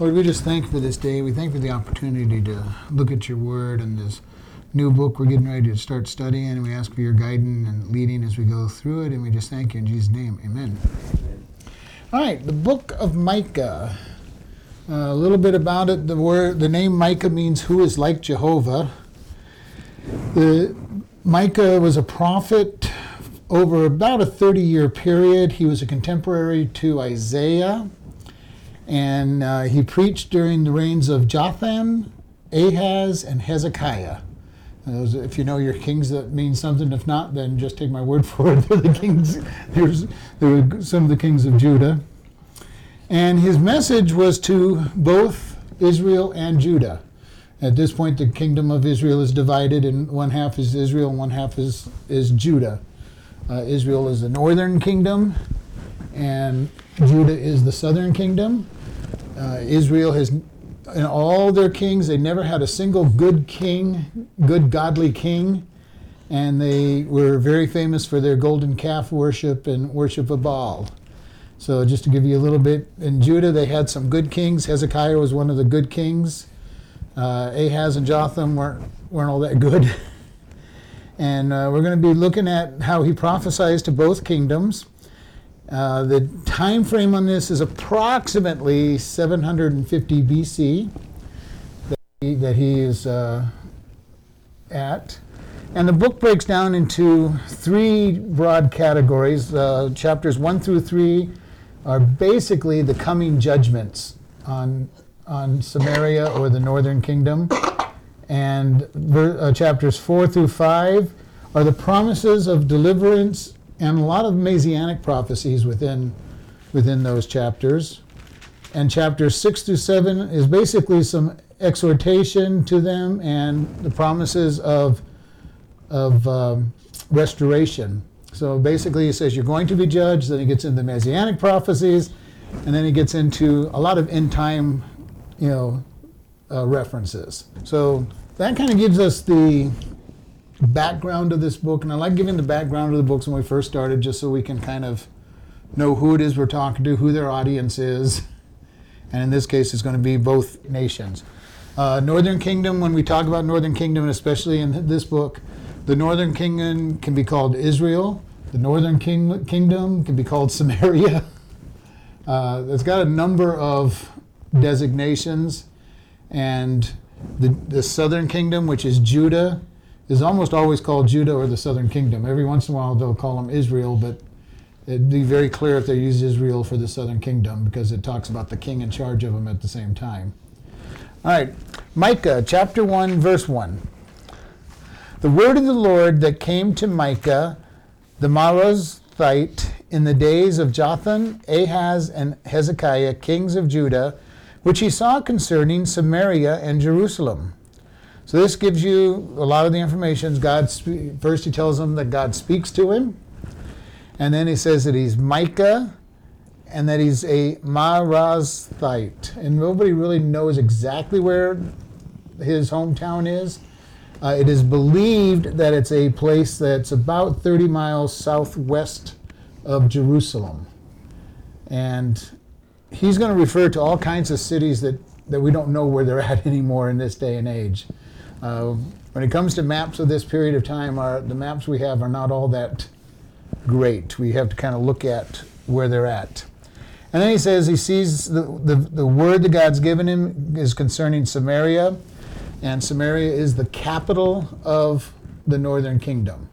Lord, we just thank you for this day. We thank you for the opportunity to look at your word and this new book we're getting ready to start studying. And we ask for your guidance and leading as we go through it. And we just thank you in Jesus' name. Amen. All right, the book of Micah. Uh, a little bit about it. The word, the name Micah means "who is like Jehovah." The Micah was a prophet over about a 30-year period. He was a contemporary to Isaiah, and uh, he preached during the reigns of Jotham, Ahaz, and Hezekiah. Those, if you know your kings, that means something. If not, then just take my word for it. They're the kings. There's, there were some of the kings of Judah. And his message was to both Israel and Judah. At this point, the kingdom of Israel is divided, and one half is Israel, one half is, is Judah. Uh, Israel is the northern kingdom, and Judah is the southern kingdom. Uh, Israel has, in all their kings, they never had a single good king, good godly king, and they were very famous for their golden calf worship and worship of Baal. So, just to give you a little bit, in Judah they had some good kings. Hezekiah was one of the good kings. Uh, Ahaz and Jotham weren't, weren't all that good. and uh, we're going to be looking at how he prophesies to both kingdoms. Uh, the time frame on this is approximately 750 BC that he, that he is uh, at. And the book breaks down into three broad categories. Uh, chapters 1 through 3 are basically the coming judgments on, on Samaria or the northern kingdom. And ver, uh, chapters 4 through 5 are the promises of deliverance and a lot of messianic prophecies within, within those chapters. And chapters 6 through 7 is basically some exhortation to them and the promises of, of um, restoration. So basically, he says you're going to be judged. Then he gets into messianic prophecies, and then he gets into a lot of end time, you know, uh, references. So that kind of gives us the background of this book, and I like giving the background of the books when we first started, just so we can kind of know who it is we're talking to, who their audience is, and in this case, it's going to be both nations. Uh, Northern Kingdom, when we talk about Northern Kingdom, and especially in this book, the Northern Kingdom can be called Israel. The northern king, kingdom can be called Samaria. Uh, it's got a number of designations, and the, the southern kingdom, which is Judah, is almost always called Judah or the southern kingdom. Every once in a while they'll call them Israel, but it'd be very clear if they use Israel for the southern kingdom because it talks about the king in charge of them at the same time. All right, Micah chapter 1, verse 1. The word of the Lord that came to Micah the Morasthite in the days of Jotham, Ahaz, and Hezekiah, kings of Judah, which he saw concerning Samaria and Jerusalem. So this gives you a lot of the information. God first he tells them that God speaks to him, and then he says that he's Micah, and that he's a Morasthite, and nobody really knows exactly where his hometown is. Uh, it is believed that it's a place that's about 30 miles southwest of Jerusalem. And he's going to refer to all kinds of cities that, that we don't know where they're at anymore in this day and age. Uh, when it comes to maps of this period of time, our, the maps we have are not all that great. We have to kind of look at where they're at. And then he says he sees the, the, the word that God's given him is concerning Samaria and Samaria is the capital of the northern kingdom.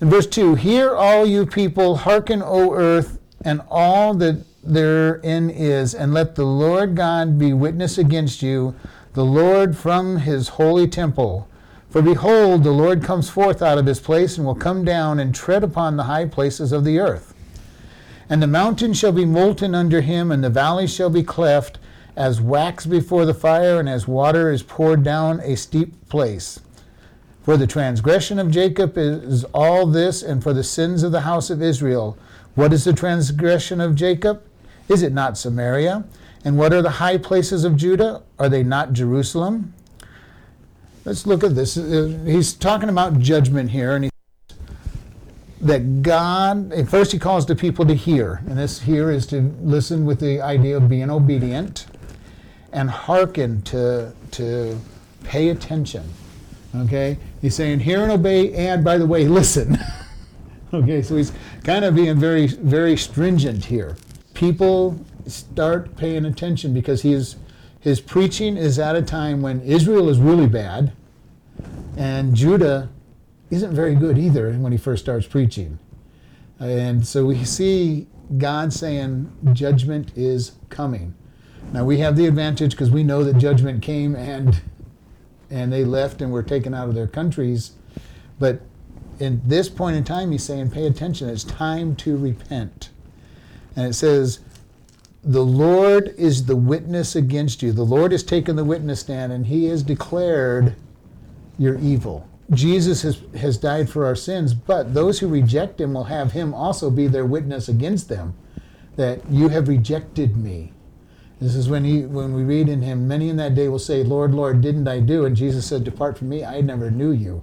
In verse 2 Hear, all you people, hearken, O earth, and all that therein is, and let the Lord God be witness against you, the Lord from his holy temple. For behold, the Lord comes forth out of his place, and will come down and tread upon the high places of the earth. And the mountains shall be molten under him, and the valleys shall be cleft as wax before the fire, and as water is poured down a steep place. For the transgression of Jacob is all this, and for the sins of the house of Israel. What is the transgression of Jacob? Is it not Samaria? And what are the high places of Judah? Are they not Jerusalem? Let's look at this. Uh, he's talking about judgment here, and he that God, first he calls the people to hear, and this here is to listen with the idea of being obedient. and hearken to, to pay attention. Okay? He's saying, hear and obey, and by the way, listen. okay, so he's kind of being very, very stringent here. People start paying attention because his, his preaching is at a time when Israel is really bad and Judah isn't very good either when he first starts preaching. And so we see God saying judgment is coming. Now we have the advantage because we know that judgment came and and they left and were taken out of their countries. But in this point in time, he's saying, pay attention. It's time to repent. And it says, the Lord is the witness against you. The Lord has taken the witness stand and he has declared your evil. Jesus has, has died for our sins, but those who reject him will have him also be their witness against them that you have rejected me. This is when he when we read in him, many in that day will say, Lord, Lord, didn't I do? And Jesus said, Depart from me, I never knew you.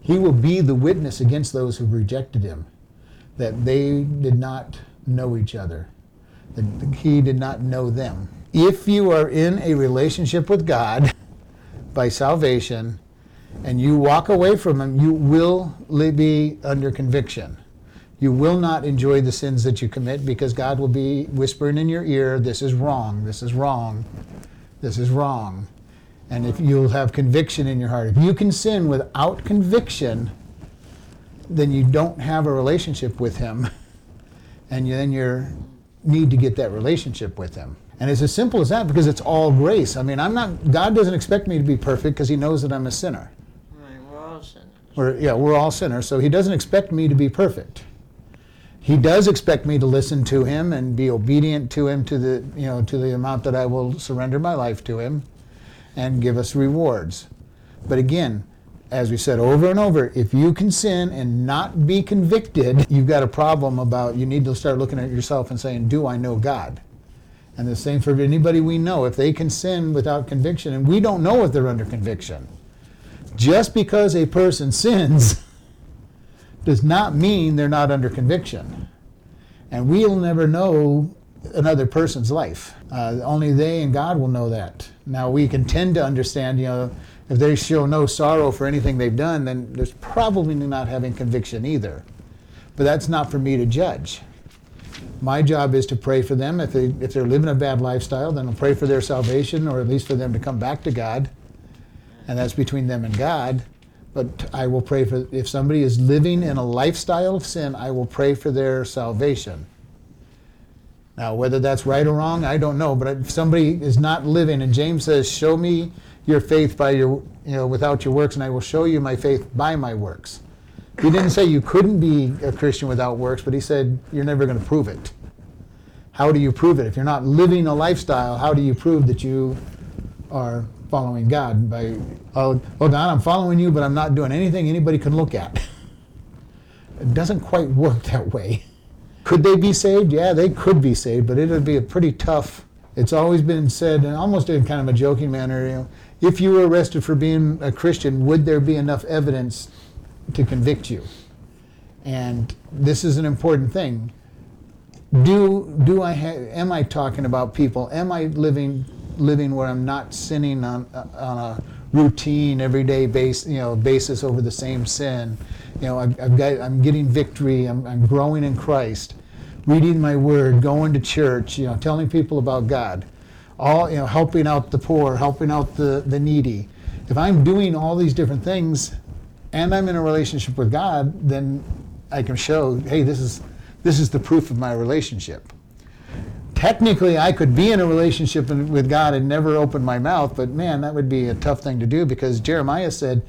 He will be the witness against those who rejected him, that they did not know each other, that he did not know them. If you are in a relationship with God by salvation, and you walk away from Him, you will be under conviction. You will not enjoy the sins that you commit because God will be whispering in your ear, This is wrong, this is wrong, this is wrong. And if you'll have conviction in your heart, if you can sin without conviction, then you don't have a relationship with Him. And then you need to get that relationship with Him. And it's as simple as that because it's all grace. I mean, I'm not, God doesn't expect me to be perfect because He knows that I'm a sinner. Right, We're, all sinners. We're yeah, we're all sinners, so he doesn't expect me to be perfect. He does expect me to listen to him and be obedient to him to the, you know, to the amount that I will surrender my life to him and give us rewards. But again, as we said over and over, if you can sin and not be convicted, you've got a problem about you need to start looking at yourself and saying, Do I know God? And the same for anybody we know. If they can sin without conviction, and we don't know if they're under conviction, just because a person sins does not mean they're not under conviction. And we'll never know another person's life. Uh, only they and God will know that. Now, we can tend to understand, you know, if they show no sorrow for anything they've done, then there's probably not having conviction either. But that's not for me to judge. My job is to pray for them. If, they, if they're living a bad lifestyle, then I'll pray for their salvation or at least for them to come back to God and that's between them and God. But I will pray for, if somebody is living in a lifestyle of sin, I will pray for their salvation. Now, whether that's right or wrong, I don't know. But if somebody is not living, and James says, "Show me your faith by your, you know, without your works, and I will show you my faith by my works." He didn't say you couldn't be a Christian without works, but he said you're never going to prove it. How do you prove it? If you're not living a lifestyle, how do you prove that you are following God by, oh, oh, God, I'm following you, but I'm not doing anything anybody can look at. It doesn't quite work that way. Could they be saved? Yeah, they could be saved, but it would be a pretty tough. It's always been said, and almost in kind of a joking manner, you know, if you were arrested for being a Christian, would there be enough evidence to convict you? And this is an important thing. Do do I ha- am I talking about people? Am I living living where I'm not sinning on, on a routine, everyday base, you know, basis over the same sin. You know, I've, I've got, I'm getting victory. I'm, I'm growing in Christ, reading my Word, going to church. You know, telling people about God, all you know, helping out the poor, helping out the the needy. If I'm doing all these different things, and I'm in a relationship with God, then I can show, hey, this is this is the proof of my relationship technically I could be in a relationship with God and never open my mouth, but man, that would be a tough thing to do because Jeremiah said,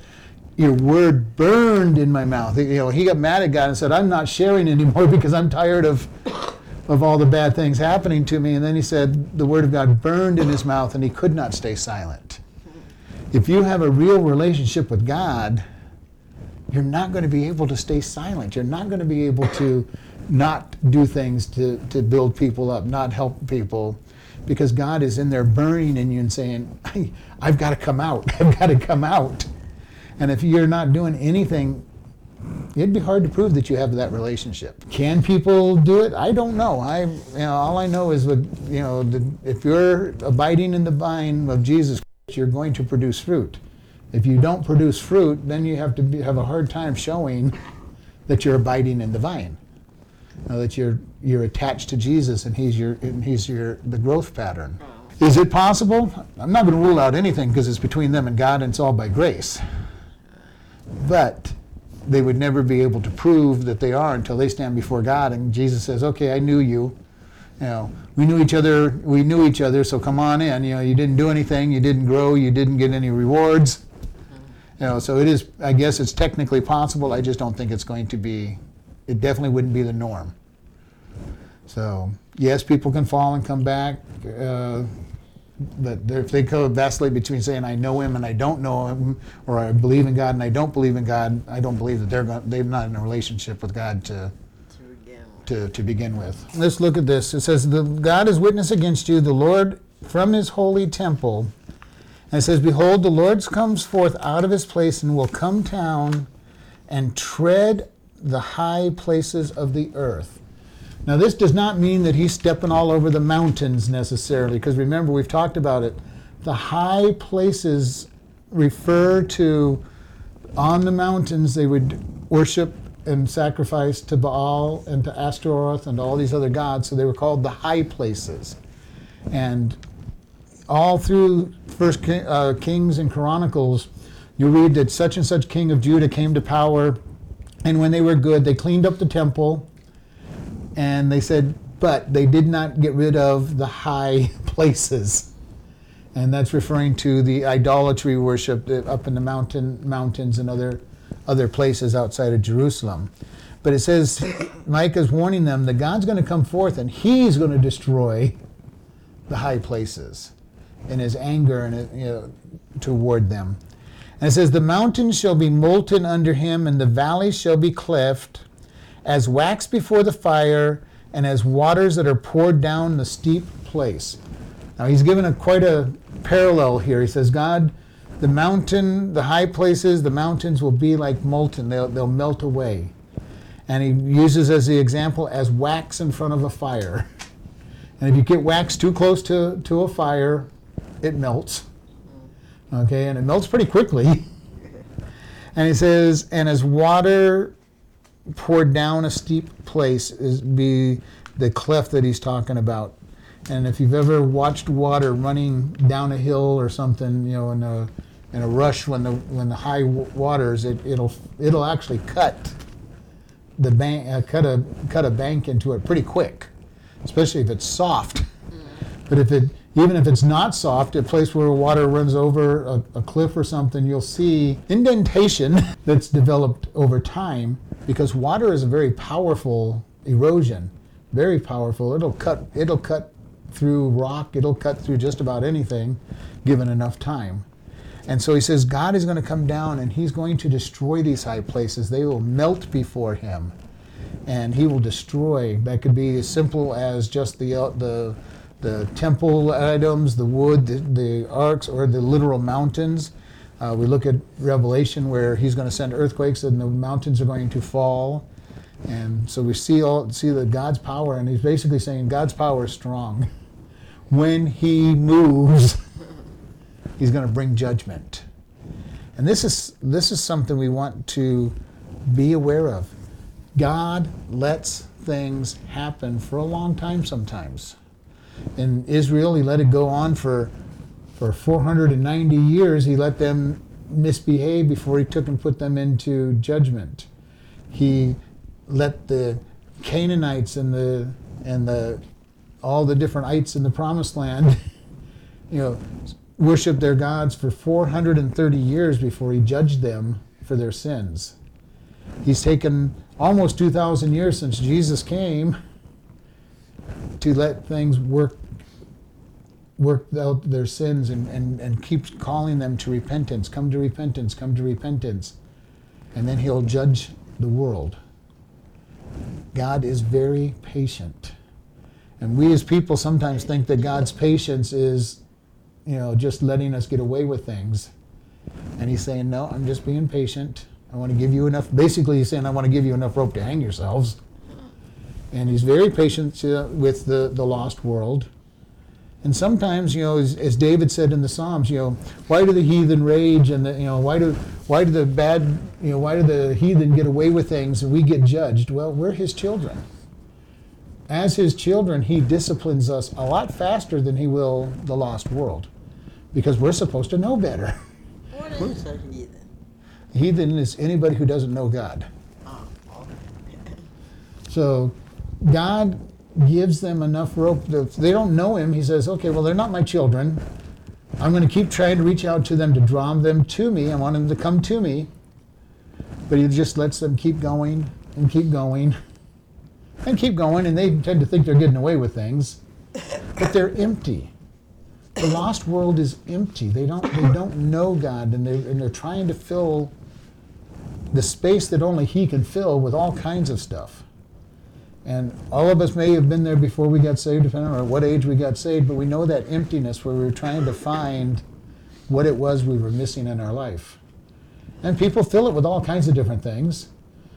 "Your word burned in my mouth." You know, he got mad at God and said, "I'm not sharing anymore because I'm tired of." Of all the bad things happening to me. And then he said the word of God burned in his mouth and he could not stay silent. If you have a real relationship with God, you're not going to be able to stay silent. You're not going to be able to not do things to, to build people up, not help people, because God is in there burning in you and saying, I've got to come out. I've got to come out. And if you're not doing anything it'd be hard to prove that you have that relationship. Can people do it? I don't know. I, you know, all I know is, with, you know, the, if you're abiding in the vine of Jesus, you're going to produce fruit. If you don't produce fruit, then you have to be, have a hard time showing that you're abiding in the vine. You know, that you're you're attached to Jesus and he's your and he's your the growth pattern. Is it possible? I'm not going to rule out anything because it's between them and God and it's all by grace. But they would never be able to prove that they are until they stand before God and Jesus says, "Okay, I knew you. You know, we knew each other. We knew each other. So come on in. You know, you didn't do anything. You didn't grow. You didn't get any rewards. You know, so it is. I guess it's technically possible. I just don't think it's going to be. It definitely wouldn't be the norm. So yes, people can fall and come back. Uh, but if they go vacillate between saying I know him and I don't know him, or I believe in God and I don't believe in God, I don't believe that they're going, they're not in a relationship with God to to, to begin with. Let's look at this. It says, the, God is witness against you, the Lord from his holy temple. And it says, Behold, the Lord comes forth out of his place and will come down and tread the high places of the earth. Now, this does not mean that he's stepping all over the mountains necessarily, because remember, we've talked about it. The high places refer to on the mountains, they would worship and sacrifice to Baal and to Ashtaroth and to all these other gods, so they were called the high places. And all through First uh, Kings and Chronicles, you read that such and such king of Judah came to power, and when they were good, they cleaned up the temple and they said, but they did not get rid of the high places. And that's referring to the idolatry worship up in the mountain mountains and other other places outside of Jerusalem. But it says Micah's warning them that God's going to come forth and he's going to destroy the high places in his anger and you know, toward them. And it says, The mountains shall be molten under him, and the valleys shall be cleft as wax before the fire, and as waters that are poured down the steep place. Now he's given a quite a parallel here. He says, God, the mountain, the high places, the mountains will be like molten. They'll, they'll melt away. And he uses as the example as wax in front of a fire. And if you get wax too close to, to a fire, it melts. Okay, and it melts pretty quickly. And he says, and as water poured down a steep place is be the cleft that he's talking about. And if you've ever watched water running down a hill or something, you know, in a in a rush when the when the high waters, it, it'll it'll actually cut the bank uh, cut a cut a bank into it pretty quick, especially if it's soft. But if it even if it's not soft, a place where water runs over a, a cliff or something, you'll see indentation that's developed over time because water is a very powerful erosion, very powerful. It'll cut it'll cut through rock, it'll cut through just about anything given enough time. And so he says God is going to come down and he's going to destroy these high places. They will melt before him and he will destroy. That could be as simple as just the uh, the the temple items, the wood, the, the arks, or the literal mountains. Uh, we look at Revelation where he's going to send earthquakes and the mountains are going to fall. And so we see all see the God's power, and he's basically saying God's power is strong. When he moves, he's going to bring judgment. And this is this is something we want to be aware of. God lets things happen for a long time sometimes in Israel. He let it go on for for 490 years. He let them misbehave before he took and put them into judgment. He let the Canaanites and the and the all the different ites in the promised land, you know, worship their gods for 430 years before he judged them for their sins. He's taken almost 2,000 years since Jesus came to let things work work out their sins and, and, and keeps calling them to repentance. Come to repentance, come to repentance. And then he'll judge the world. God is very patient. And we as people sometimes think that God's patience is, you know, just letting us get away with things. And he's saying, No, I'm just being patient. I want to give you enough. Basically, he's saying, I want to give you enough rope to hang yourselves. And he's very patient uh, with the, the lost world. And sometimes, you know, as, as, David said in the Psalms, you know, why do the heathen rage and the, you know, why do why do the bad, you know, why do the heathen get away with things and we get judged? Well, we're his children. As his children, he disciplines us a lot faster than he will the lost world, because we're supposed to know better. What is a heathen? Heathen is anybody who doesn't know God. Oh, okay. So God gives them enough rope. That they don't know Him, He says, okay, well, they're not my children. I'm going to keep trying to reach out to them to draw them to me. I want them to come to me. But He just lets them keep going and keep going and keep going, and they tend to think they're getting away with things, but they're empty. The lost world is empty. They don't, they don't know God, and they're, and they're trying to fill the space that only He can fill with all kinds of stuff. And all of us may have been there before we got saved, depending on what age we got saved, but we know that emptiness where we were trying to find what it was we were missing in our life. And people fill it with all kinds of different things.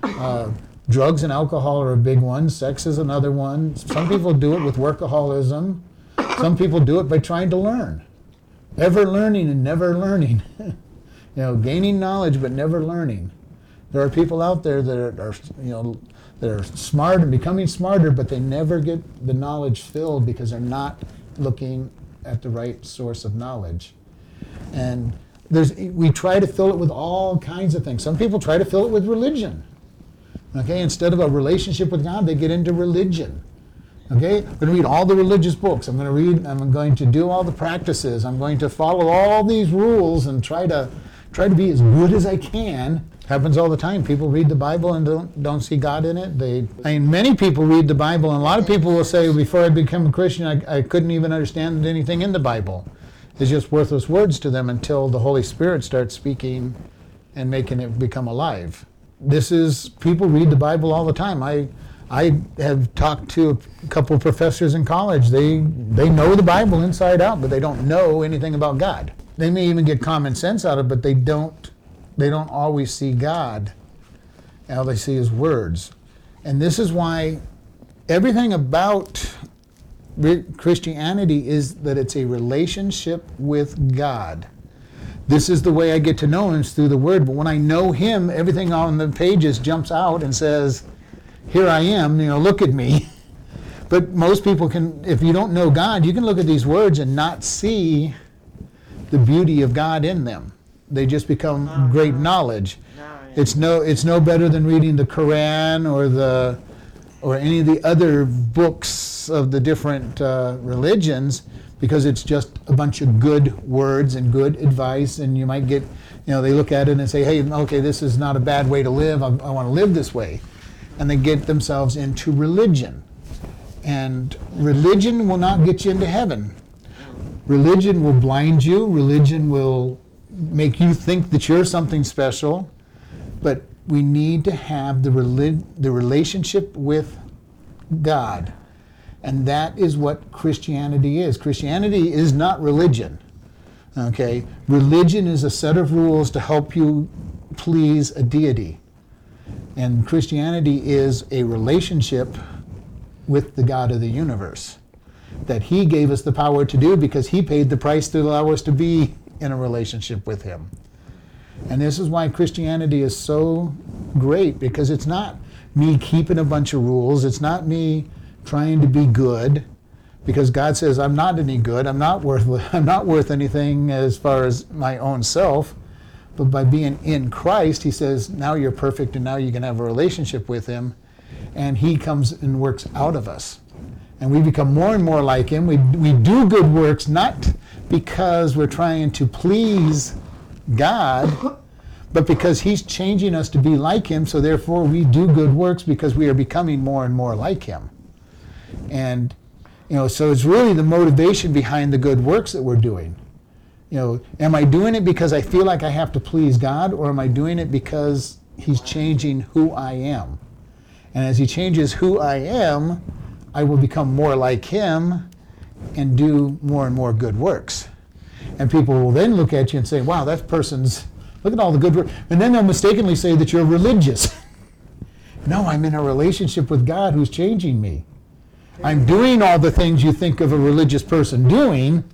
Uh, drugs and alcohol are a big one, sex is another one. Some people do it with workaholism, some people do it by trying to learn. Ever learning and never learning. you know, gaining knowledge but never learning. There are people out there that are, are you know, they're smart and becoming smarter, but they never get the knowledge filled because they're not looking at the right source of knowledge. And there's, we try to fill it with all kinds of things. Some people try to fill it with religion. Okay, instead of a relationship with God, they get into religion. Okay, I'm going to read all the religious books. I'm going to read. I'm going to do all the practices. I'm going to follow all these rules and try to try to be as good as I can happens all the time. People read the Bible and don't don't see God in it. They, I mean, many people read the Bible, and a lot of people will say, before I became a Christian, I, I couldn't even understand anything in the Bible. It's just worthless words to them until the Holy Spirit starts speaking and making it become alive. This is people read the Bible all the time. I I have talked to a couple of professors in college. They they know the Bible inside out, but they don't know anything about God. They may even get common sense out of it, but they don't they don't always see God. All they see is words. And this is why everything about Christianity is that it's a relationship with God. This is the way I get to know Him is through the Word. But when I know Him, everything on the pages jumps out and says, Here I am, you know, look at me. But most people can, if you don't know God, you can look at these words and not see the beauty of God in them they just become uh-huh. great knowledge. It's no it's no better than reading the Quran or the or any of the other books of the different uh, religions because it's just a bunch of good words and good advice and you might get you know they look at it and say hey okay this is not a bad way to live. I, I want to live this way. And they get themselves into religion. And religion will not get you into heaven. Religion will blind you. Religion will make you think that you're something special, but we need to have the, relig- the relationship with God. And that is what Christianity is. Christianity is not religion. Okay? Religion is a set of rules to help you please a deity. And Christianity is a relationship with the God of the universe that He gave us the power to do because He paid the price to allow us to be in a relationship with Him. And this is why Christianity is so great because it's not me keeping a bunch of rules, it's not me trying to be good because God says I'm not any good. I'm not worth I'm not worth anything as far as my own self. But by being in Christ, he says, now you're perfect and now you can have a relationship with him. And he comes and works out of us. And we become more and more like him. We, we do good works, not because we're trying to please God, but because He's changing us to be like Him, so therefore we do good works because we are becoming more and more like Him. And, you know, so it's really the motivation behind the good works that we're doing. You know, am I doing it because I feel like I have to please God, or am I doing it because He's changing who I am? And as He changes who I am, I will become more like Him and do more and more good works. And people will then look at you and say, wow, that person's, look at all the good work. And then they'll mistakenly say that you're religious. no, I'm in a relationship with God who's changing me. I'm doing all the things you think of a religious person doing,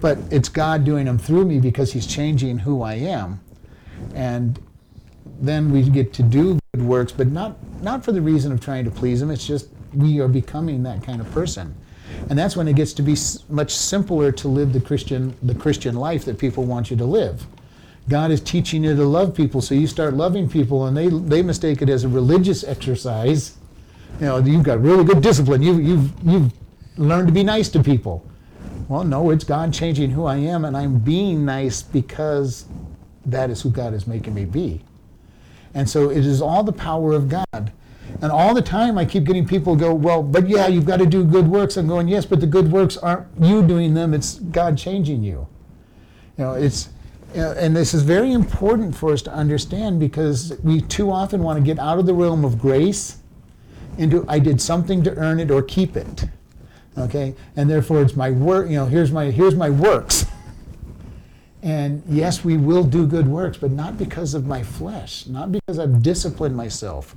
but it's God doing them through me because He's changing who I am. And then we get to do good works, but not, not for the reason of trying to please Him. It's just we are becoming that kind of person. And that's when it gets to be much simpler to live the Christian, the Christian life that people want you to live. God is teaching you to love people, so you start loving people, and they, they mistake it as a religious exercise. You know, you've got really good discipline. You, you've, you've learned to be nice to people. Well, no, it's God changing who I am, and I'm being nice because that is who God is making me be. And so it is all the power of God. And all the time I keep getting people go, well, but yeah, you've got to do good works. I'm going, yes, but the good works aren't you doing them, it's God changing you. You know, it's, you know, and this is very important for us to understand because we too often want to get out of the realm of grace into I did something to earn it or keep it. Okay? And therefore it's my work, you know, here's my here's my works. And yes, we will do good works, but not because of my flesh, not because I've disciplined myself,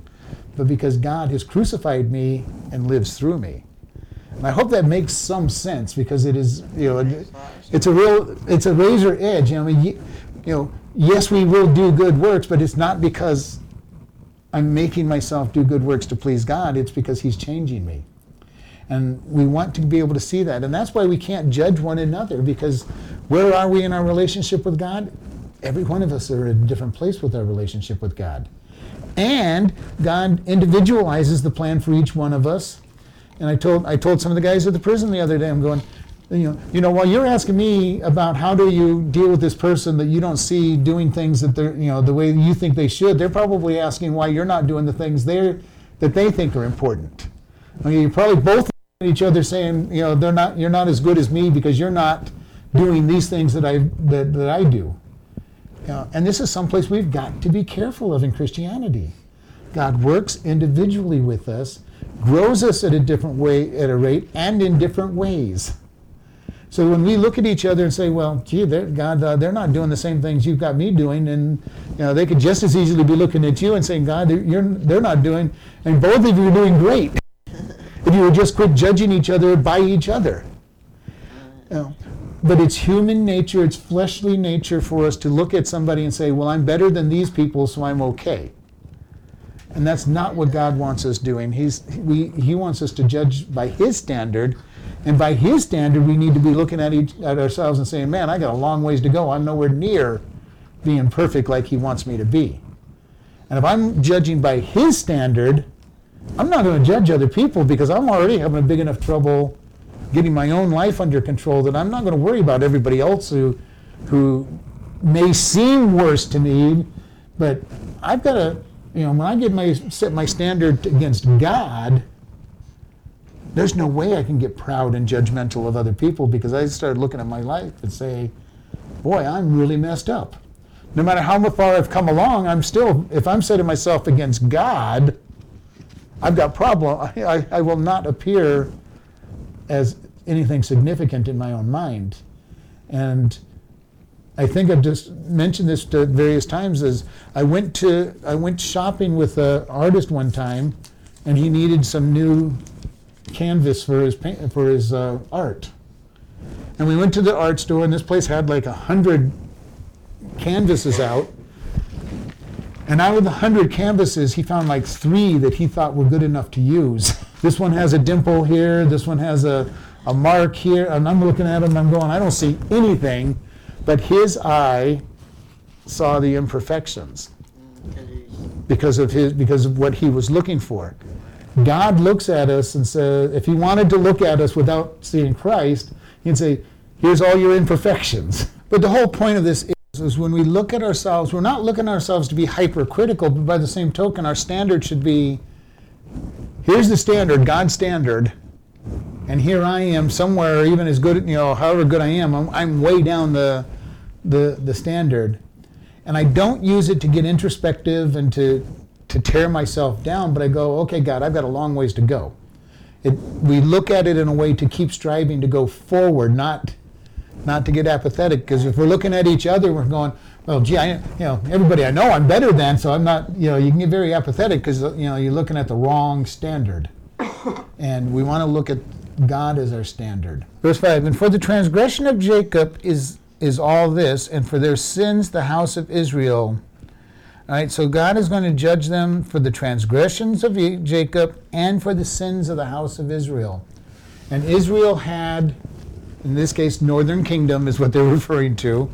but because God has crucified me and lives through me. And I hope that makes some sense because it is, you know, it's a real, it's a razor edge. You know, I mean, you, know, yes, we will do good works, but it's not because I'm making myself do good works to please God. It's because He's changing me. And we want to be able to see that. And that's why we can't judge one another because where are we in our relationship with God? Every one of us are at a different place with our relationship with God. And God individualizes the plan for each one of us. And I told I told some of the guys at the prison the other day, I'm going, you know, you know, while you're asking me about how do you deal with this person that you don't see doing things that they're, you know, the way you think they should, they're probably asking why you're not doing the things they're that they think are important. I mean, you're probably both at each other saying, you know, they're not, you're not as good as me because you're not doing these things that I that, that I do. Know, and this is someplace we've got to be careful of in Christianity. God works individually with us, grows us at a different way, at a rate, and in different ways. So when we look at each other and say, "Well, gee, they're, God, uh, they're not doing the same things you've got me doing," and you know, they could just as easily be looking at you and saying, "God, they're, you're, they're not doing," and both of you are doing great. if you would just quit judging each other by each other. You know, but it's human nature, it's fleshly nature for us to look at somebody and say, "Well, I'm better than these people, so I'm okay." And that's not what God wants us doing. He's, we, he wants us to judge by His standard. And by His standard, we need to be looking at, each, at ourselves and saying, man, I got a long ways to go. I'm nowhere near being perfect like He wants me to be. And if I'm judging by His standard, I'm not going to judge other people because I'm already having a big enough trouble getting my own life under control that I'm not going to worry about everybody else who, who may seem worse to me. But I've got to you know, when I get my set my standard against God, there's no way I can get proud and judgmental of other people because I start looking at my life and say, boy, I'm really messed up. No matter how far I've come along, I'm still, if I'm setting myself against God, I've got problem. I, I, I will not appear as anything significant in my own mind. And I think I've just mentioned this to various times. Is I went to I went shopping with an artist one time, and he needed some new canvas for his paint, for his uh, art. And we went to the art store, and this place had like a hundred canvases out. And out of the hundred canvases, he found like three that he thought were good enough to use. This one has a dimple here. This one has a, a mark here. And I'm looking at him. I'm going, I don't see anything but his eye saw the imperfections Because of his because of what he was looking for. God looks at us and says, if he wanted to look at us without seeing Christ, he'd say, "Here's all your imperfections." But the whole point of this is, is when we look at ourselves, we're not looking at ourselves to be hypercritical, but by the same token, our standard should be, here's the standard, God's standard, and here I am somewhere, even as good, you know, however good I am, I'm, I'm way down the, the, the standard. And I don't use it to get introspective and to, to tear myself down, but I go, okay, God, I've got a long ways to go. It, we look at it in a way to keep striving to go forward, not, not to get apathetic. Because if we're looking at each other, we're going, well, gee, I, you know, everybody I know I'm better than, so I'm not, you know, you can get very apathetic because, you know, you're looking at the wrong standard. and we want to look at God as our standard. Verse 5 And for the transgression of Jacob is, is all this, and for their sins the house of Israel. All right, so God is going to judge them for the transgressions of Jacob and for the sins of the house of Israel. And Israel had, in this case, northern kingdom is what they're referring to.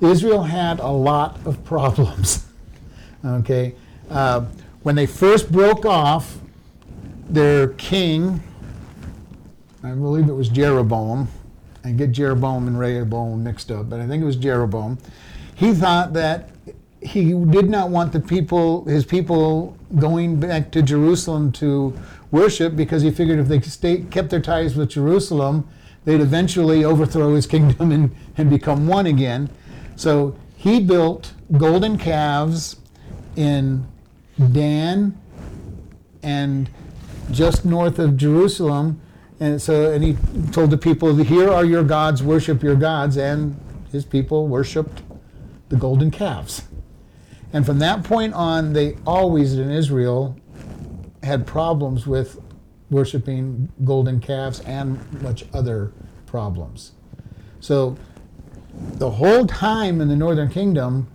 Israel had a lot of problems. okay, uh, when they first broke off, their king, I believe it was Jeroboam. I get Jeroboam and Rehoboam mixed up, but I think it was Jeroboam. He thought that he did not want the people, his people, going back to Jerusalem to worship because he figured if they stay, kept their ties with Jerusalem, they'd eventually overthrow his kingdom and, and become one again. So he built golden calves in Dan and just north of Jerusalem. And so, and he told the people, "Here are your gods. Worship your gods." And his people worshipped the golden calves. And from that point on, they always in Israel had problems with worshiping golden calves and much other problems. So the whole time in the northern kingdom,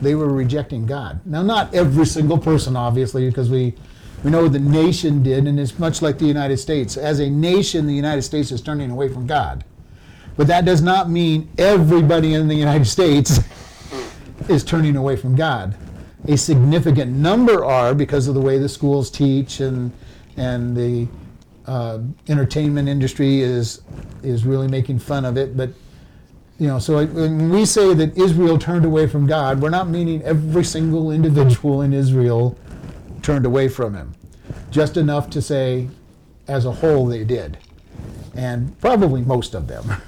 they were rejecting God. Now, not every single person, obviously, because we, we know the nation did, and it's much like the United States. As a nation, the United States is turning away from God. But that does not mean everybody in the United States is turning away from God. A significant number are because of the way the schools teach and and the uh, entertainment industry is is really making fun of it. But you know, so when we say that Israel turned away from God, we're not meaning every single individual in Israel turned away from Him. Just enough to say, as a whole, they did, and probably most of them.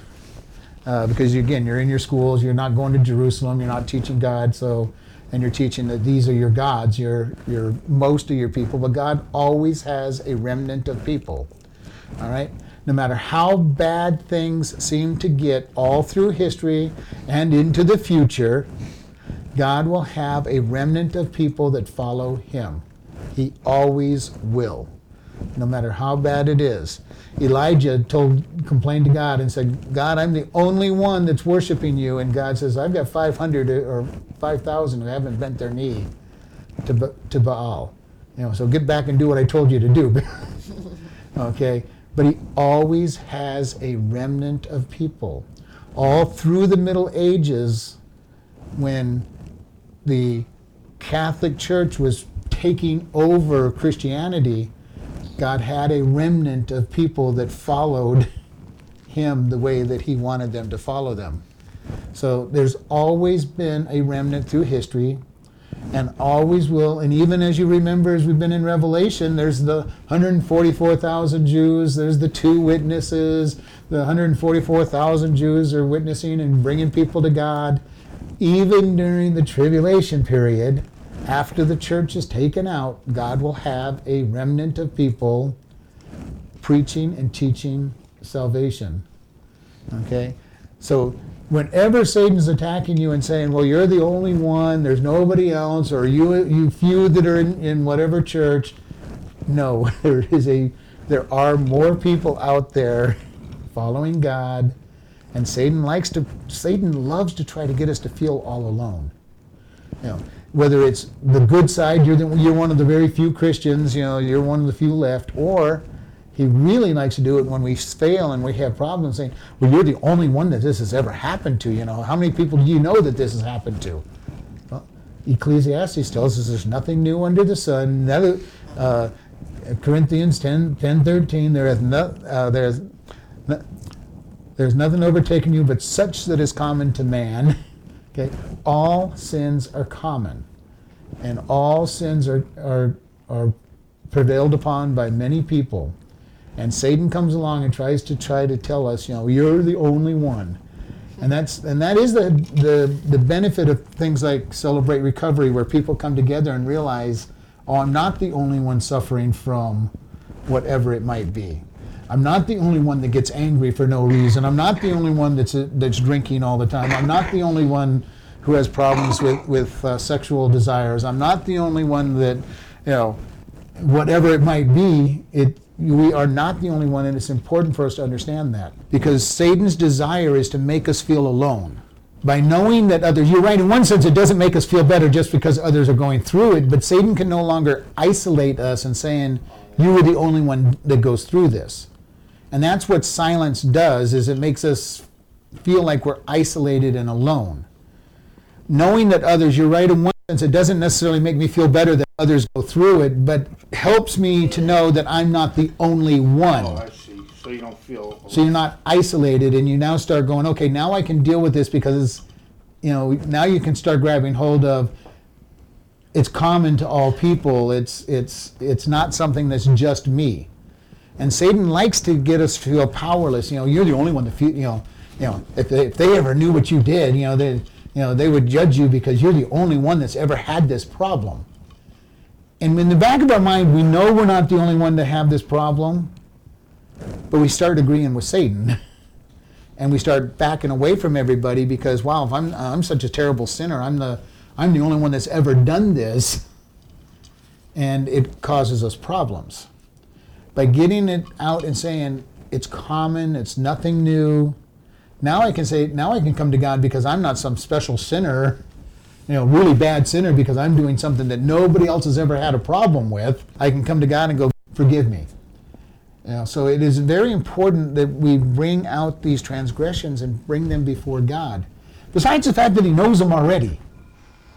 Uh, because again, you're in your schools, you're not going to Jerusalem, you're not teaching God, so and you're teaching that these are your gods, you're, you're most of your people, but God always has a remnant of people. All right? No matter how bad things seem to get all through history and into the future, God will have a remnant of people that follow Him. He always will, no matter how bad it is. Elijah told, complained to God and said, God, I'm the only one that's worshiping you. And God says, I've got 500 or 5,000 who haven't bent their knee to, to Baal. You know, so get back and do what I told you to do. okay? But he always has a remnant of people. All through the Middle Ages, when the Catholic Church was taking over Christianity, God had a remnant of people that followed him the way that he wanted them to follow them. So there's always been a remnant through history and always will. And even as you remember, as we've been in Revelation, there's the 144,000 Jews, there's the two witnesses, the 144,000 Jews are witnessing and bringing people to God. Even during the tribulation period, after the church is taken out, God will have a remnant of people preaching and teaching salvation. Okay? So whenever Satan's attacking you and saying, well, you're the only one, there's nobody else, or you, you few that are in, in whatever church, no, there is a there are more people out there following God, and Satan likes to Satan loves to try to get us to feel all alone. You know, whether it's the good side, you're, the, you're one of the very few Christians, you know, you're one of the few left, or he really likes to do it when we fail and we have problems, saying, well, you're the only one that this has ever happened to, you know. How many people do you know that this has happened to? Well, Ecclesiastes tells us there's nothing new under the sun. Uh, Corinthians 10, 10 13, there is no, uh, there's, no, there's nothing overtaken you but such that is common to man. Okay, all sins are common, and all sins are, are, are prevailed upon by many people. And Satan comes along and tries to try to tell us, you know, you're the only one. And that's and that is the, the the benefit of things like Celebrate Recovery, where people come together and realize, oh, I'm not the only one suffering from whatever it might be. I'm not the only one that gets angry for no reason. I'm not the only one that's that's drinking all the time. I'm not the only one who has problems with, with uh, sexual desires. I'm not the only one that, you know, whatever it might be, it, we are not the only one, and it's important for us to understand that. Because Satan's desire is to make us feel alone. By knowing that others, you're right, in one sense, it doesn't make us feel better just because others are going through it, but Satan can no longer isolate us and saying, you are the only one that goes through this. And that's what silence does, is it makes us feel like we're isolated and alone. Knowing that others, you're right, in one sense, it doesn't necessarily make me feel better that others go through it, but helps me to know that I'm not the only one. Oh, I see. So you don't feel. So you're not isolated, and you now start going, okay, now I can deal with this because, you know, now you can start grabbing hold of. It's common to all people. It's it's it's not something that's just me, and Satan likes to get us to feel powerless. You know, you're the only one that feel. You know, you know, if they, if they ever knew what you did, you know, they you know they would judge you because you're the only one that's ever had this problem. And in the back of our mind, we know we're not the only one to have this problem, but we start agreeing with Satan. And we start backing away from everybody because, wow, if I'm, I'm such a terrible sinner, I'm the, I'm the only one that's ever done this. And it causes us problems. By getting it out and saying, it's common, it's nothing new, now I can say, now I can come to God because I'm not some special sinner, you know, really bad sinner because I'm doing something that nobody else has ever had a problem with. I can come to God and go, forgive me. You know, so it is very important that we bring out these transgressions and bring them before God. Besides the fact that He knows them already,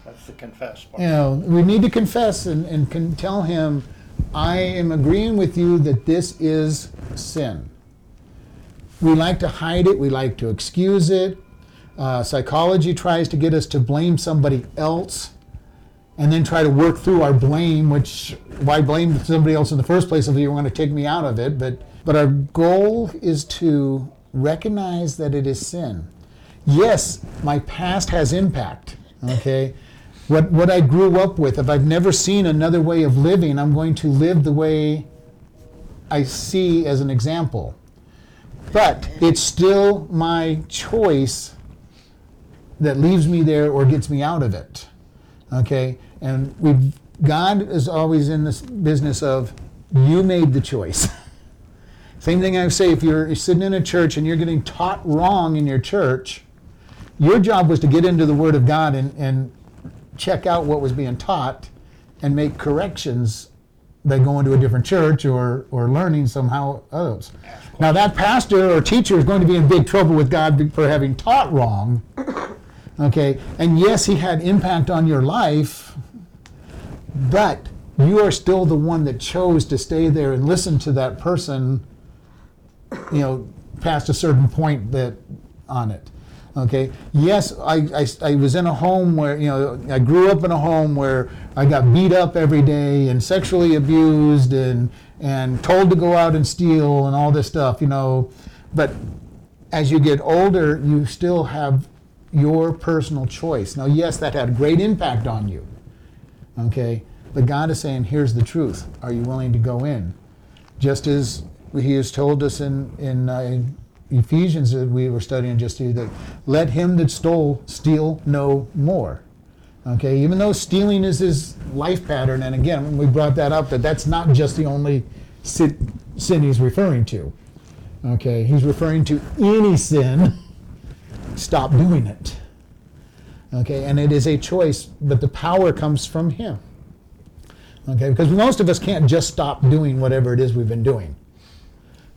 That's the confess part. you know, we need to confess and, and can tell Him, I am agreeing with you that this is sin. We like to hide it, we like to excuse it. Uh, psychology tries to get us to blame somebody else and then try to work through our blame, which why blame somebody else in the first place if you going to take me out of it? But but our goal is to recognize that it is sin. Yes, my past has impact. Okay, what what I grew up with. If I've never seen another way of living, I'm going to live the way I see as an example. But it's still my choice that leaves me there or gets me out of it. Okay, and we God is always in this business of you made the choice. Same thing I say if you're sitting in a church and you're getting taught wrong in your church, your job was to get into the Word of God and, and check out what was being taught and make corrections by going to a different church or, or learning somehow else. Now, that pastor or teacher is going to be in big trouble with God for having taught wrong. Okay, and yes, he had impact on your life, but you are still the one that chose to stay there and listen to that person, you know, past a certain point that on it. Okay, yes, I, I, I was in a home where, you know, I grew up in a home where I got beat up every day and sexually abused and, and told to go out and steal and all this stuff, you know, but as you get older, you still have your personal choice. Now, yes, that had a great impact on you. Okay? But God is saying, here's the truth. Are you willing to go in? Just as He has told us in, in, uh, in Ephesians that we were studying just here that let him that stole steal no more. Okay? Even though stealing is his life pattern, and again, we brought that up, that that's not just the only sin, sin he's referring to. Okay? He's referring to any sin stop doing it. Okay, and it is a choice, but the power comes from Him. Okay, because most of us can't just stop doing whatever it is we've been doing.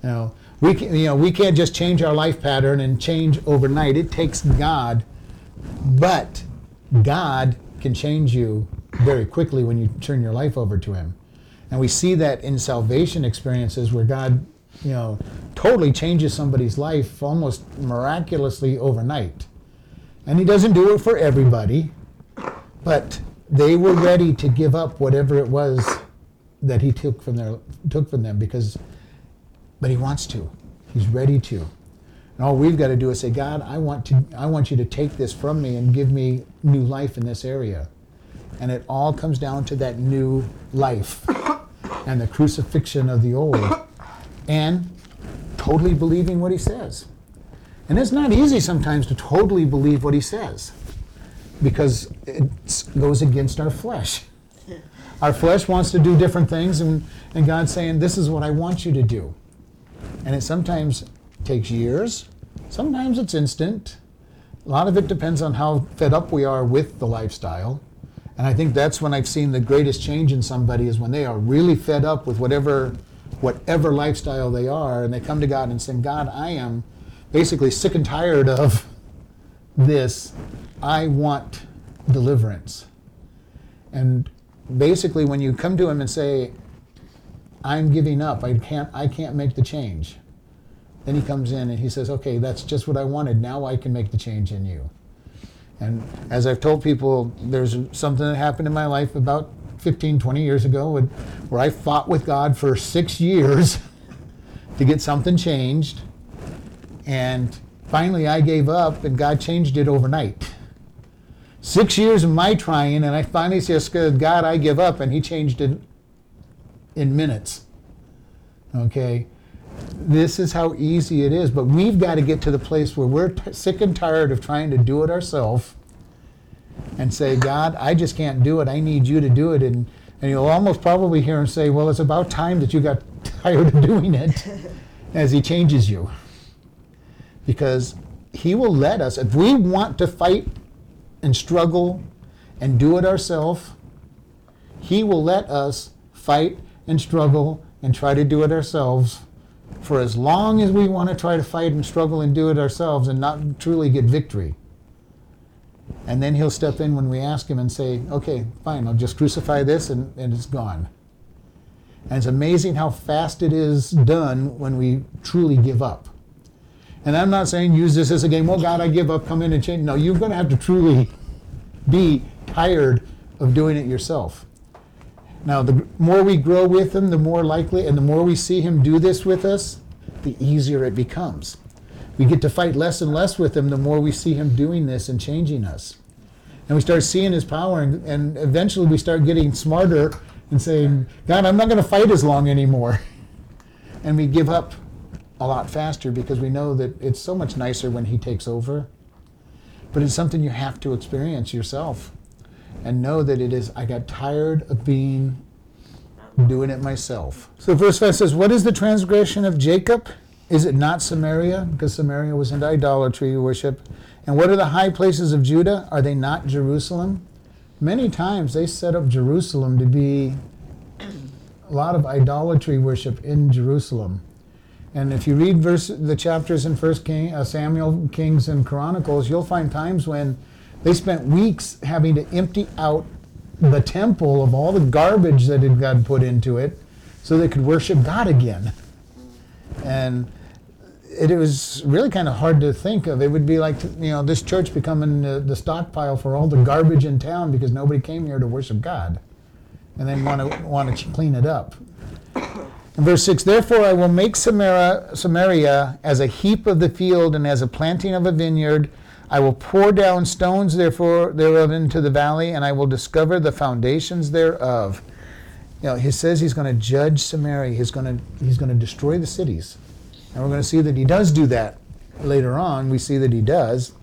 You know, we can, you know we can't just change our life pattern and change overnight. It takes God, but God can change you very quickly when you turn your life over to Him, and we see that in salvation experiences where God you know, totally changes somebody's life almost miraculously overnight. And he doesn't do it for everybody, but they were ready to give up whatever it was that he took from their took from them because but he wants to. He's ready to. And all we've got to do is say, God, I want to I want you to take this from me and give me new life in this area. And it all comes down to that new life and the crucifixion of the old and totally believing what he says. And it's not easy sometimes to totally believe what he says. because it goes against our flesh. Our flesh wants to do different things, and, and God's saying, This is what I want you to do. And it sometimes takes years, sometimes it's instant. A lot of it depends on how fed up we are with the lifestyle. And I think that's when I've seen the greatest change in somebody is when they are really fed up with whatever whatever lifestyle they are and they come to God and say, God, I am basically sick and tired of this. I want deliverance. And basically when you come to him and say, I'm giving up, I can't I can't make the change. Then he comes in and he says, Okay, that's just what I wanted. Now I can make the change in you. And as I've told people, there's something that happened in my life about 15, 20 years ago where I fought with God for six years to get something changed. And finally I gave up and God changed it overnight. Six years of my trying, and I finally said, God, I give up. And he changed it in minutes. Okay? This is how easy it is. But we've got to get to the place where we're t- sick and tired of trying to do it ourselves and say, God, I just can't do it. I need you to do it. And, and you'll almost probably hear him say, Well, it's about time that you got tired of doing it as he changes you. Because he will let us, if we want to fight and struggle and do it ourselves, he will let us fight and struggle and try to do it ourselves for as long as we want to try to fight and struggle and do it ourselves and not truly get victory. And then he'll step in when we ask him and say, okay, fine, I'll just crucify this and, and it's gone. And it's amazing how fast it is done when we truly give up. And I'm not saying use this as a game, well, God, I give up, come in and change. No, you're going to have to truly be tired of doing it yourself. Now, the more we grow with him, the more likely, and the more we see him do this with us, the easier it becomes. We get to fight less and less with him the more we see him doing this and changing us. And we start seeing his power, and, and eventually we start getting smarter and saying, God, I'm not going to fight as long anymore. And we give up a lot faster because we know that it's so much nicer when he takes over. But it's something you have to experience yourself and know that it is, I got tired of being doing it myself. So verse 5 says, What is the transgression of Jacob? Is it not Samaria? Because Samaria was into idolatry worship. And what are the high places of Judah? Are they not Jerusalem? Many times they set up Jerusalem to be a lot of idolatry worship in Jerusalem. And if you read verse, the chapters in First King, uh, Samuel, Kings, and Chronicles, you'll find times when they spent weeks having to empty out the temple of all the garbage that had God put into it, so they could worship God again. And it, it was really kind of hard to think of. It would be like you know this church becoming the, the stockpile for all the garbage in town because nobody came here to worship God, and then want to want to clean it up. In verse 6, therefore I will make Samaria, Samaria as a heap of the field and as a planting of a vineyard. I will pour down stones therefore thereof into the valley, and I will discover the foundations thereof. You know, he says he's going to judge Samaria. He's going to he's going to destroy the cities, and we're going to see that he does do that later on. We see that he does,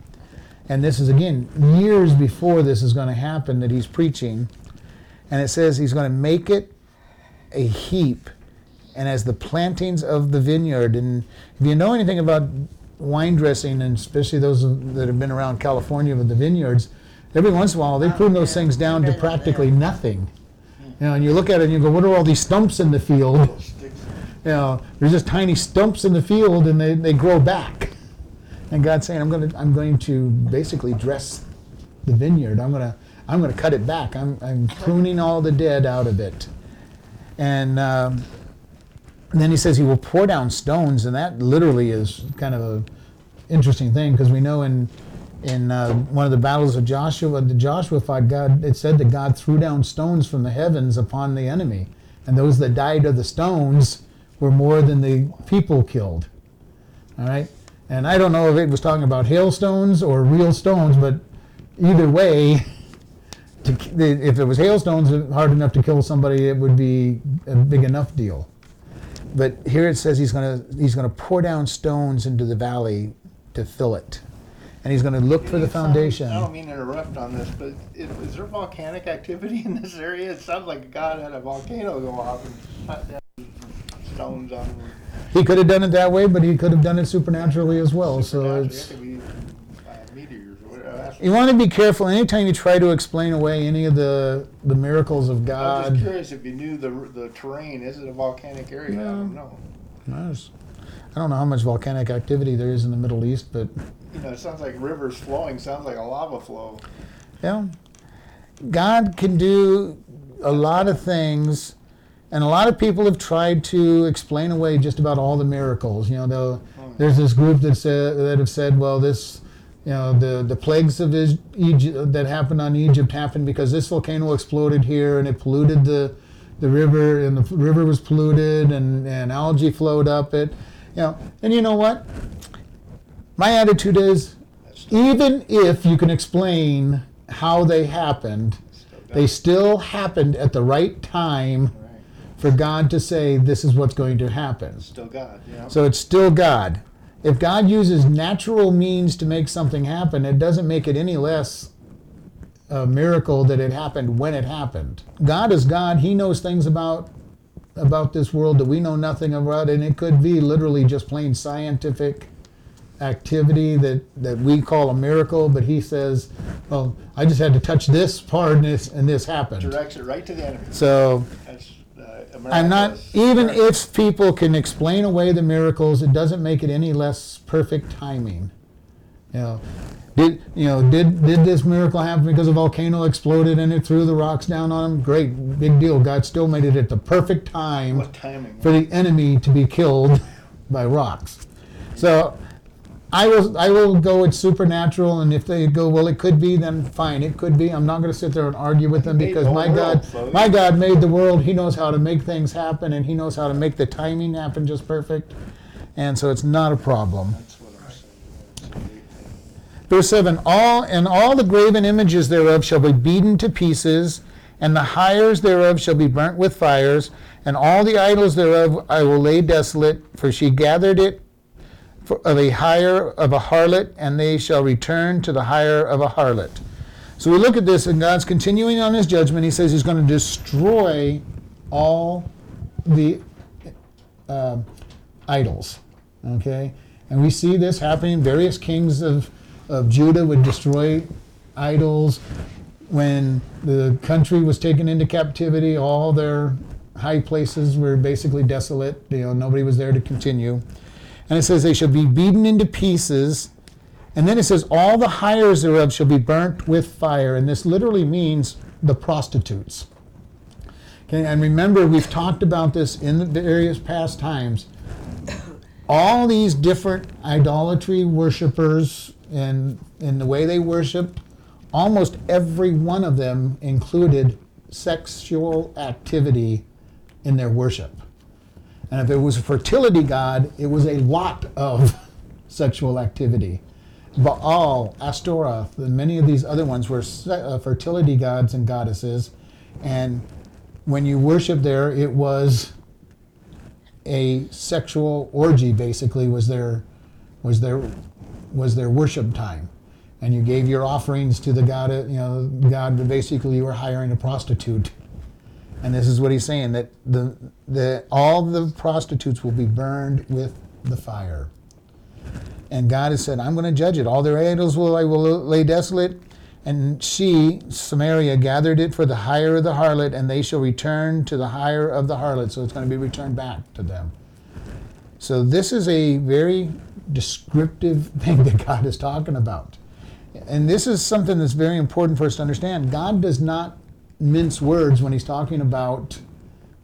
and this is again years before this is going to happen that he's preaching, and it says he's going to make it a heap and as the plantings of the vineyard. And if you know anything about wine dressing, and especially those that have been around California with the vineyards, every once in a while they prune those things down to practically nothing. You know, and you look at it and you go, what are all these stumps in the field? You know, there's just tiny stumps in the field and they, they grow back. And God's saying, I'm going to I'm going to basically dress the vineyard. I'm going to I'm going to cut it back. I'm, I'm pruning all the dead out of it. And um, and then he says he will pour down stones, and that literally is kind of a interesting thing because we know in in uh, one of the battles of Joshua, Joshua fought God. It said that God threw down stones from the heavens upon the enemy, and those that died of the stones were more than the people killed. All right, and I don't know if it was talking about hailstones or real stones, but either way. To, if it was hailstones hard enough to kill somebody, it would be a big enough deal but here it says he's to he's going to pour down stones into the valley to fill it and he's going to look for the foundation. I don't mean to interrupt on this, but is, is there volcanic activity in this area? It sounds like God had a volcano go off and shot down stones on. He could have done it that way, but he could have done it supernaturally as well. So it's It could be uh, meteors or whatever. That's- you want to be careful anytime you try to explain away any of the the miracles of God I'm God. just curious if you knew the the terrain. Is it a volcanic area? I don't know. Nice. I don't know how much volcanic activity there is in the Middle East, but You know, it sounds like rivers flowing. Sounds like a lava flow. yeah, God can do a lot of things, and a lot of people have tried to explain away just about all the miracles. You know, the, hmm. there's this group that said that have said, well, this, you know, the the plagues of Egypt that happened on Egypt happened because this volcano exploded here and it polluted the the river, and the river was polluted, and and algae flowed up it. You know, and you know what? My attitude is, even if you can explain how they happened, they still happened at the right time for God to say this is what's going to happen. Still God. Know. So it's still God. If God uses natural means to make something happen, it doesn't make it any less a miracle that it happened when it happened. God is God. He knows things about about this world that we know nothing about, and it could be literally just plain scientific activity that, that we call a miracle, but he says, Well, I just had to touch this part and this and this happened. directs it right to the enemy. So That's uh, I'm not even if people can explain away the miracles, it doesn't make it any less perfect timing. You know, did you know did did this miracle happen because a volcano exploded and it threw the rocks down on them? Great, big deal. God still made it at the perfect time timing? for the enemy to be killed by rocks. So I will I will go with supernatural, and if they go, well, it could be, then fine, it could be. I'm not going to sit there and argue with them because my God, my God made the world. He knows how to make things happen, and He knows how to make the timing happen just perfect, and so it's not a problem. That's what I'm saying. That's a big thing. Verse 7 All and all the graven images thereof shall be beaten to pieces, and the hires thereof shall be burnt with fires, and all the idols thereof I will lay desolate, for she gathered it of a hire of a harlot, and they shall return to the hire of a harlot. So we look at this, and God's continuing on his judgment. He says he's going to destroy all the uh, idols. Okay? And we see this happening. Various kings of, of Judah would destroy idols. When the country was taken into captivity, all their high places were basically desolate. You know, nobody was there to continue. And it says they shall be beaten into pieces. And then it says all the hires thereof shall be burnt with fire. And this literally means the prostitutes. Okay, and remember, we've talked about this in the various past times. All these different idolatry worshippers and in the way they worshiped, almost every one of them included sexual activity in their worship. And if it was a fertility god, it was a lot of sexual activity. Baal, Astorath, and many of these other ones were uh, fertility gods and goddesses. And when you worship there, it was a sexual orgy. Basically, was their was their was their worship time, and you gave your offerings to the god. You know, God. Basically, you were hiring a prostitute. And this is what he's saying that the the all the prostitutes will be burned with the fire. And God has said, I'm going to judge it. All their idols will I will lay desolate. And she, Samaria, gathered it for the hire of the harlot, and they shall return to the hire of the harlot. So it's going to be returned back to them. So this is a very descriptive thing that God is talking about. And this is something that's very important for us to understand. God does not mince words when he's talking about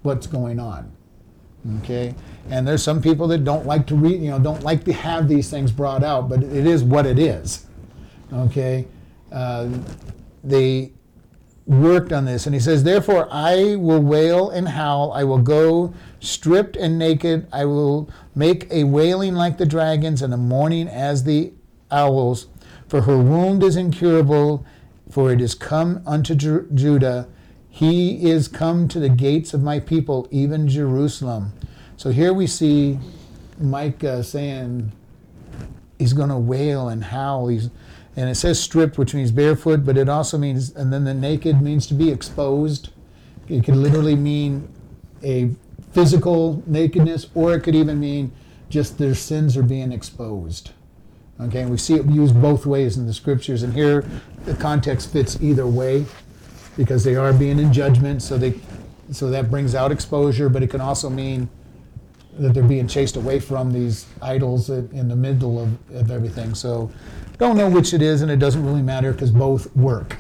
what's going on. Okay? And there's some people that don't like to read, you know, don't like to have these things brought out, but it is what it is. Okay? Uh, they worked on this, and he says, Therefore I will wail and howl, I will go stripped and naked, I will make a wailing like the dragons, and a mourning as the owls. For her wound is incurable, for it is come unto Ju- Judah. He is come to the gates of my people, even Jerusalem. So here we see Micah saying he's going to wail and howl. He's, And it says stripped, which means barefoot, but it also means, and then the naked means to be exposed. It could literally mean a physical nakedness, or it could even mean just their sins are being exposed. Okay, and we see it used both ways in the scriptures, and here the context fits either way because they are being in judgment, so they so that brings out exposure, but it can also mean that they're being chased away from these idols in the middle of, of everything. So don't know which it is, and it doesn't really matter because both work.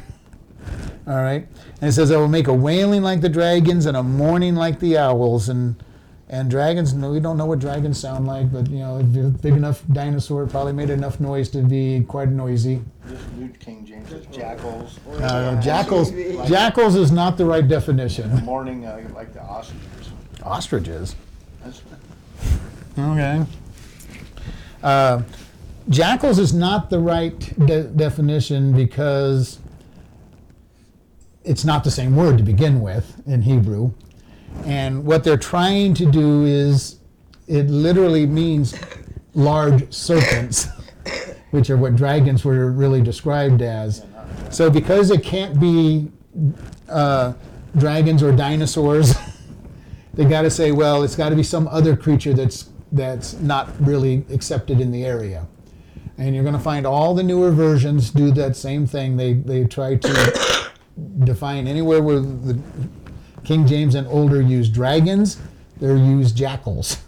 All right, and it says, "I will make a wailing like the dragons and a mourning like the owls." And and dragons, no, we don't know what dragons sound like, but you know, a big enough dinosaur, probably made enough noise to be quite noisy. This new King James is jackals. Uh, jackals, jackals is not the right definition. Morning, uh, like the ostriches. Ostriches. That's- Okay. Uh, jackals is not the right de- definition because it's not the same word to begin with in Hebrew. And what they're trying to do is, it literally means large serpents, which are what dragons were really described as. So because it can't be uh, dragons or dinosaurs, they got to say, well, it's got to be some other creature that's that's not really accepted in the area. And you're going to find all the newer versions do that same thing. They they try to define anywhere where the King James and older use dragons, they're used jackals.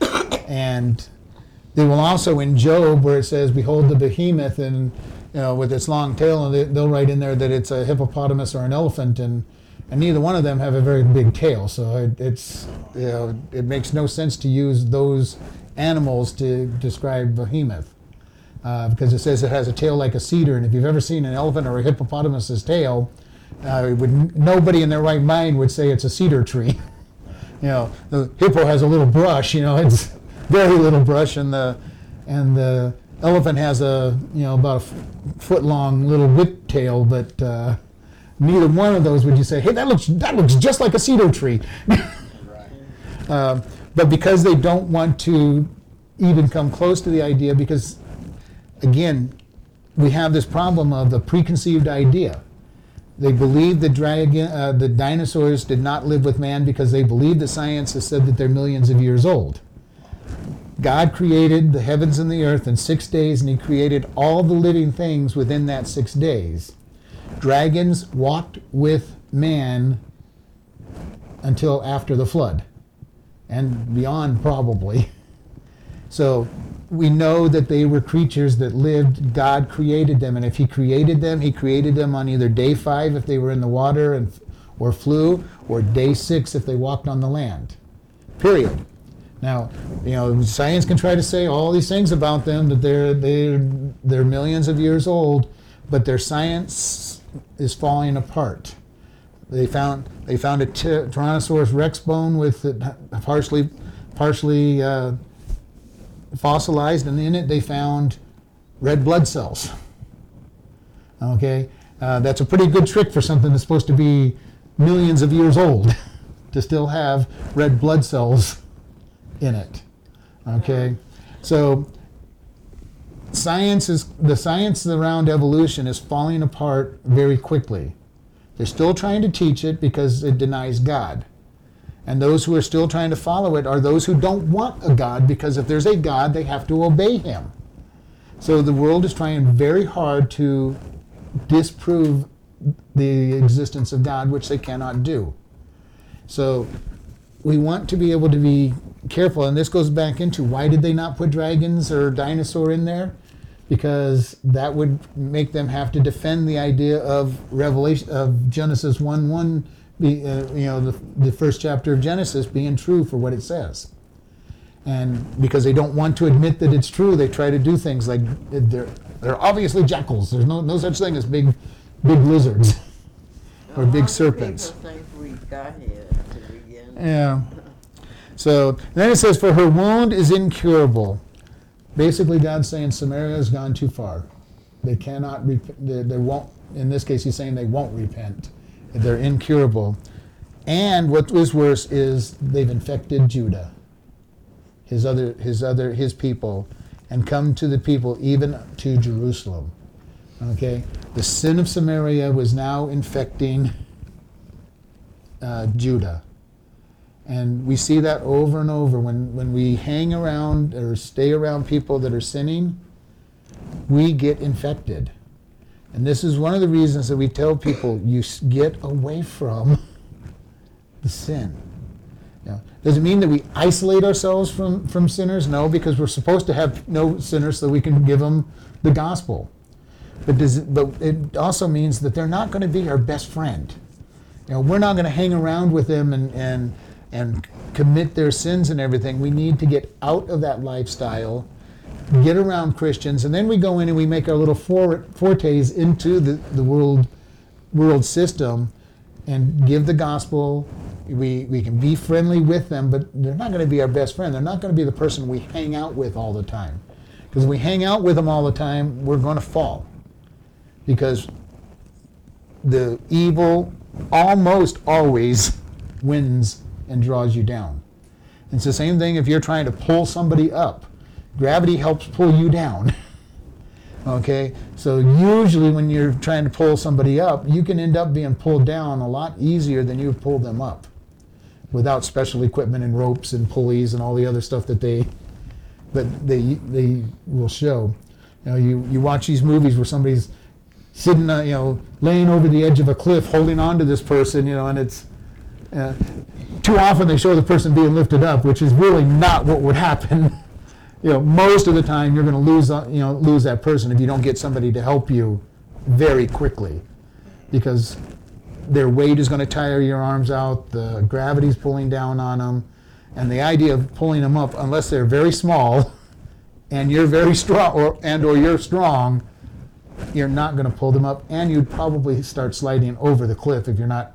and they will also in Job where it says, "Behold the behemoth," and you know with its long tail, and they, they'll write in there that it's a hippopotamus or an elephant, and and neither one of them have a very big tail, so it, it's you know it makes no sense to use those animals to describe behemoth. Uh, because it says it has a tail like a cedar, and if you've ever seen an elephant or a hippopotamus's tail, uh, would, nobody in their right mind would say it's a cedar tree. you know, the hippo has a little brush. You know, it's very little brush, and the and the elephant has a you know about a f- foot long little whip tail, but uh, neither one of those would you say, hey, that looks that looks just like a cedar tree. Um, but because they don't want to even come close to the idea, because again, we have this problem of the preconceived idea. They believe the dragon, uh, the dinosaurs did not live with man because they believe the science has said that they're millions of years old. God created the heavens and the earth in six days, and He created all the living things within that six days. Dragons walked with man until after the flood and beyond probably. So we know that they were creatures that lived. God created them, and if He created them, He created them on either day five if they were in the water and or flew, or day six if they walked on the land. Period. Now, you know, science can try to say all these things about them that they're they're they're millions of years old, but their science is falling apart. They found they found a ty- Tyrannosaurus rex bone with it partially partially uh, fossilized, and in it they found red blood cells. Okay, uh, that's a pretty good trick for something that's supposed to be millions of years old, to still have red blood cells in it. Okay, so science is the science around evolution is falling apart very quickly. They're still trying to teach it because it denies God. And those who are still trying to follow it are those who don't want a God because if there's a God, they have to obey him. So the world is trying very hard to disprove the existence of God, which they cannot do. So we want to be able to be careful, and this goes back into why did they not put dragons or dinosaur in there? Because that would make them have to defend the idea of Revelation of Genesis one one, be, uh, you know, the, the first chapter of Genesis being true for what it says. And because they don't want to admit that it's true, they try to do things like they're they're obviously jackals. There's no no such thing as big big lizards or big serpents. People think we got here to begin. Yeah. So then it says, For her wound is incurable. Basically, God's saying Samaria has gone too far. They cannot, rep- they, they won't, in this case, he's saying they won't repent. They're incurable. And what was worse is they've infected Judah, his other, his other, his people, and come to the people, even to Jerusalem. Okay? The sin of Samaria was now infecting uh, Judah. And we see that over and over. When, when we hang around or stay around people that are sinning, we get infected. And this is one of the reasons that we tell people you get away from the sin. Does it mean that we isolate ourselves from, from sinners? No, because we're supposed to have no sinners so we can give them the gospel. But, does it, but it also means that they're not going to be our best friend. You know, we're not going to hang around with them and, and, and commit their sins and everything. We need to get out of that lifestyle, get around Christians, and then we go in and we make our little for, fortes into the, the world, world system and give the gospel. We, we can be friendly with them, but they're not going to be our best friend. They're not going to be the person we hang out with all the time. Because we hang out with them all the time, we're going to fall. Because the evil almost always wins and draws you down. It's the same thing if you're trying to pull somebody up. Gravity helps pull you down. okay? So usually when you're trying to pull somebody up, you can end up being pulled down a lot easier than you pull them up without special equipment and ropes and pulleys and all the other stuff that they that they they will show. You know, you, you watch these movies where somebody's sitting, uh, you know, laying over the edge of a cliff, holding on to this person, you know, and it's uh, too often they show the person being lifted up, which is really not what would happen. you know, most of the time you're going to lose, uh, you know, lose that person if you don't get somebody to help you very quickly, because their weight is going to tire your arms out, the gravity's pulling down on them, and the idea of pulling them up, unless they're very small, and you're very strong, or and or you're strong, you're not going to pull them up, and you'd probably start sliding over the cliff if you're not,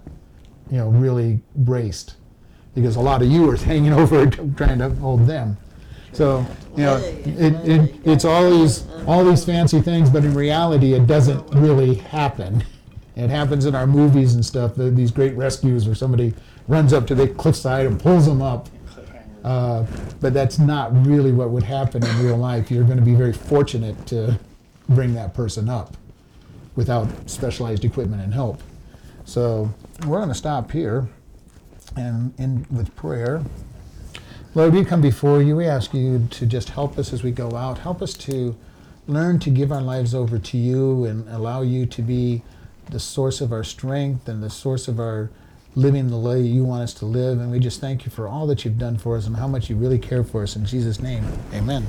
you know, really braced, because a lot of you are hanging over trying to hold them. So, you know, it, it, it's all these all these fancy things, but in reality, it doesn't really happen. It happens in our movies and stuff. the- These great rescues where somebody runs up to the cliffside and pulls them up. Uh, but that's not really what would happen in real life. You're going to be very fortunate to bring that person up without specialized equipment and help. So we're going to stop here and end with prayer. Lord, we come before you. We ask you to just help us as we go out. Help us to learn to give our lives over to you and allow you to be the source of our strength and the source of our living the way you want us to live. And we just thank you for all that you've done for us and how much you really care for us. In Jesus' name, amen.